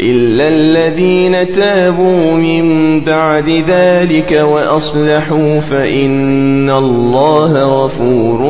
إلا الذين تابوا من بعد ذلك وأصلحوا فإن الله غفور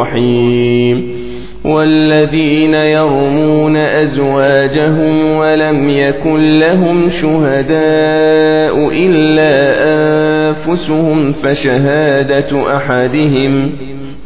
رحيم والذين يرمون أزواجهم ولم يكن لهم شهداء إلا أنفسهم فشهادة أحدهم فشهادة أحدهم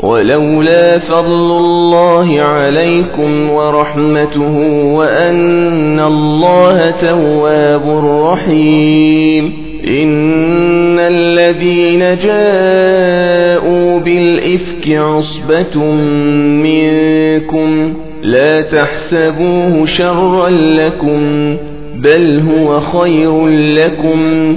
ولولا فضل الله عليكم ورحمته وأن الله تواب رحيم. إن الذين جاءوا بالإفك عصبة منكم لا تحسبوه شرا لكم بل هو خير لكم.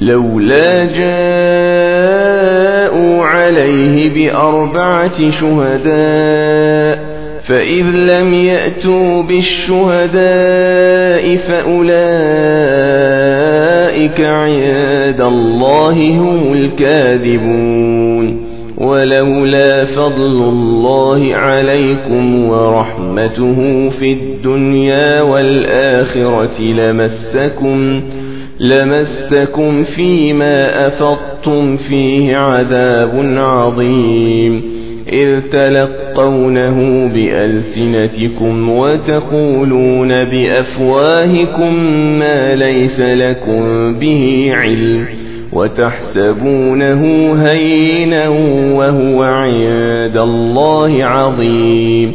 لولا جاءوا عليه بأربعة شهداء فإذ لم يأتوا بالشهداء فأولئك عند الله هم الكاذبون. ولولا فضل الله عليكم ورحمته في الدنيا والآخرة لمسكم لمسكم فيما أفضتم فيه عذاب عظيم. إذ تلقونه بألسنتكم وتقولون بأفواهكم ما ليس لكم به علم وتحسبونه هينا وهو عند الله عظيم.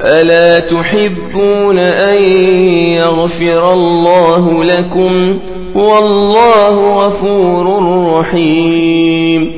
ألا تحبون أن يغفر الله لكم والله غفور رحيم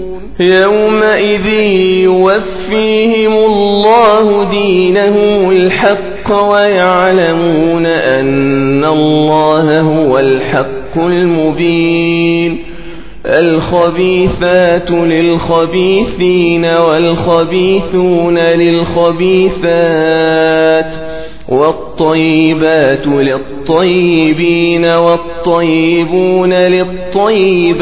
يومئذ يوفيهم الله دينهم الحق ويعلمون أن الله هو الحق المبين. الخبيثات للخبيثين والخبيثون للخبيثات والطيبات للطيبين والطيبون للطيبات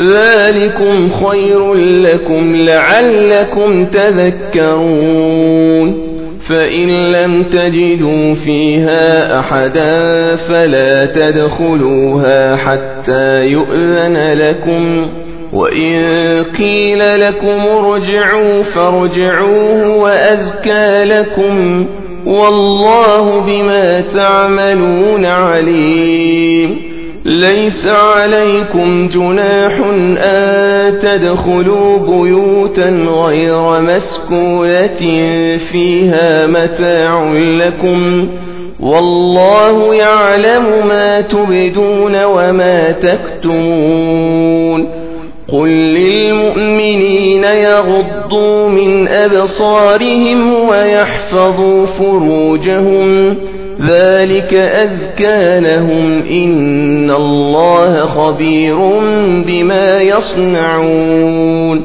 ذلكم خير لكم لعلكم تذكرون. فإن لم تجدوا فيها أحدا فلا تدخلوها حتى يؤذن لكم. وإن قيل لكم ارجعوا فارجعوه وأزكى لكم. والله بما تعملون عليم. ليس عليكم جناح أن تدخلوا بيوتا غير مسكونة فيها متاع لكم والله يعلم ما تبدون وما تكتمون قل للمؤمنين يغضوا من أبصارهم ويحفظوا فروجهم ذلك أزكى لهم إن الله خبير بما يصنعون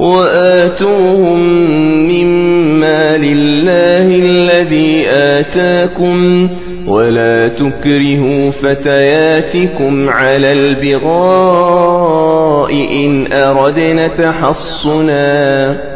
وآتوهم مما لله الذي آتاكم ولا تكرهوا فتياتكم على البغاء إن أردنا تحصنا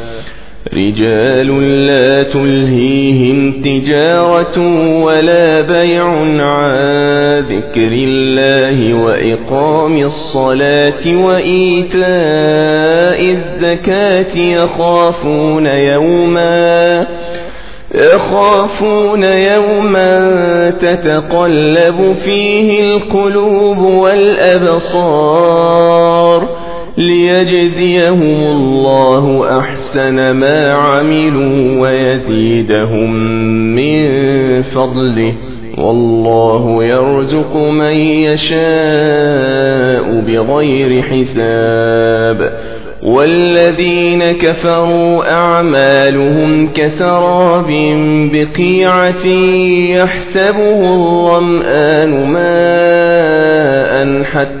رجال لا تلهيهم تجارة ولا بيع عن ذكر الله وإقام الصلاة وإيتاء الزكاة يخافون يوما يخافون يوما تتقلب فيه القلوب والأبصار ليجزيهم الله أحسن ما عملوا ويزيدهم من فضله والله يرزق من يشاء بغير حساب والذين كفروا أعمالهم كسراب بقيعة يحسبه الظمآن ماء حتى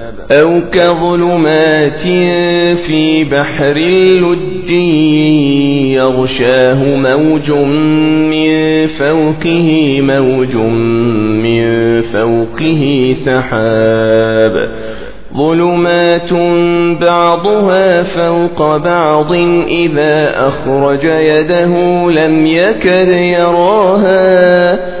أو كظلمات في بحر اللج يغشاه موج من فوقه موج من فوقه سحاب ظلمات بعضها فوق بعض إذا أخرج يده لم يكد يراها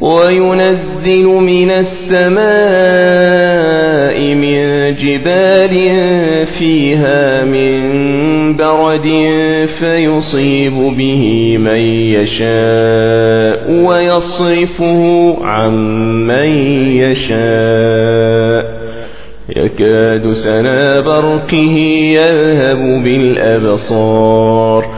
وينزل من السماء من جبال فيها من برد فيصيب به من يشاء ويصرفه عن من يشاء. يكاد سنا برقه يذهب بالأبصار.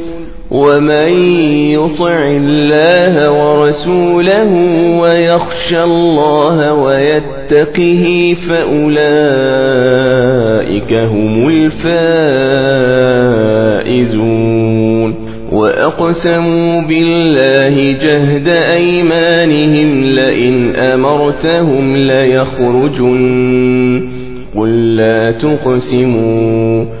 ومن يطع الله ورسوله ويخشى الله ويتقه فأولئك هم الفائزون وأقسموا بالله جهد أيمانهم لئن أمرتهم ليخرجن قل لا تقسموا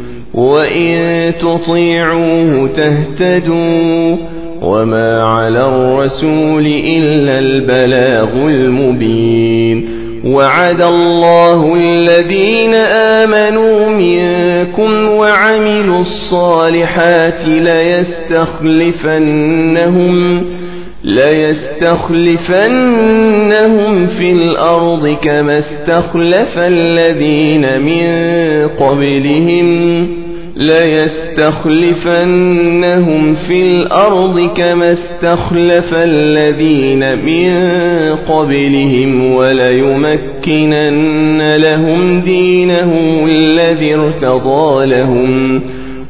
وإن تطيعوه تهتدوا وما على الرسول إلا البلاغ المبين وعد الله الذين آمنوا منكم وعملوا الصالحات ليستخلفنهم ليستخلفنهم في الأرض كما استخلف الذين من قبلهم ليستخلفنهم في الأرض كما استخلف الذين من قبلهم وليمكنن لهم دينهم الذي ارتضى لهم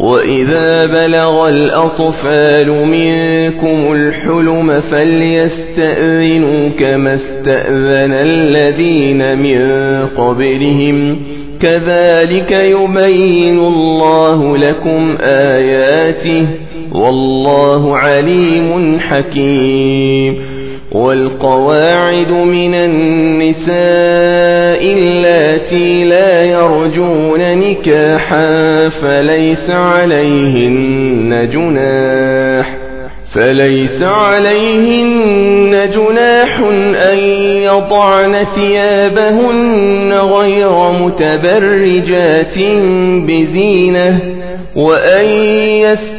وإذا بلغ الأطفال منكم الحلم فليستأذنوا كما استأذن الذين من قبلهم كذلك يبين الله لكم آياته والله عليم حكيم والقواعد من النساء اللاتي لا يرجون نكاحا فليس عليهن جناح فليس عليهن جناح أن يضعن ثيابهن غير متبرجات بزينة وأن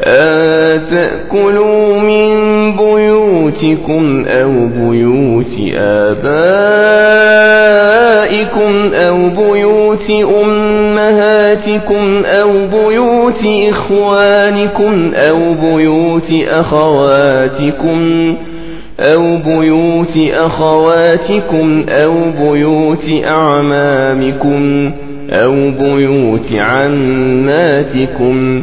أن تأكلوا من بيوتكم أو بيوت آبائكم أو بيوت أمهاتكم أو بيوت إخوانكم أو بيوت أخواتكم أو بيوت أخواتكم أو بيوت أعمامكم أو بيوت عماتكم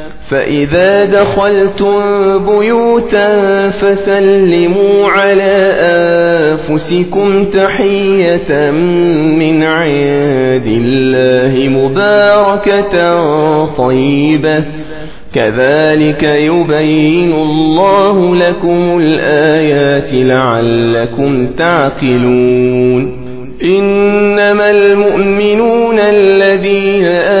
فإذا دخلتم بيوتا فسلموا على أنفسكم تحية من عند الله مباركة طيبة. كذلك يبين الله لكم الآيات لعلكم تعقلون. إنما المؤمنون الذين آمنوا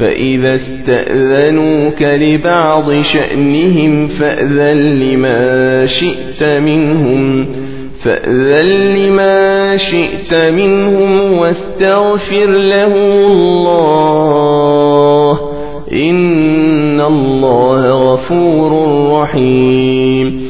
فإذا استأذنوك لبعض شأنهم فأذن لما شئت منهم فأذن لما شئت منهم واستغفر له الله إن الله غفور رحيم.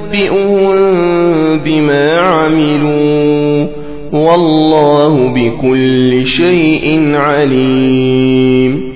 فينبئهم بما عملوا والله بكل شيء عليم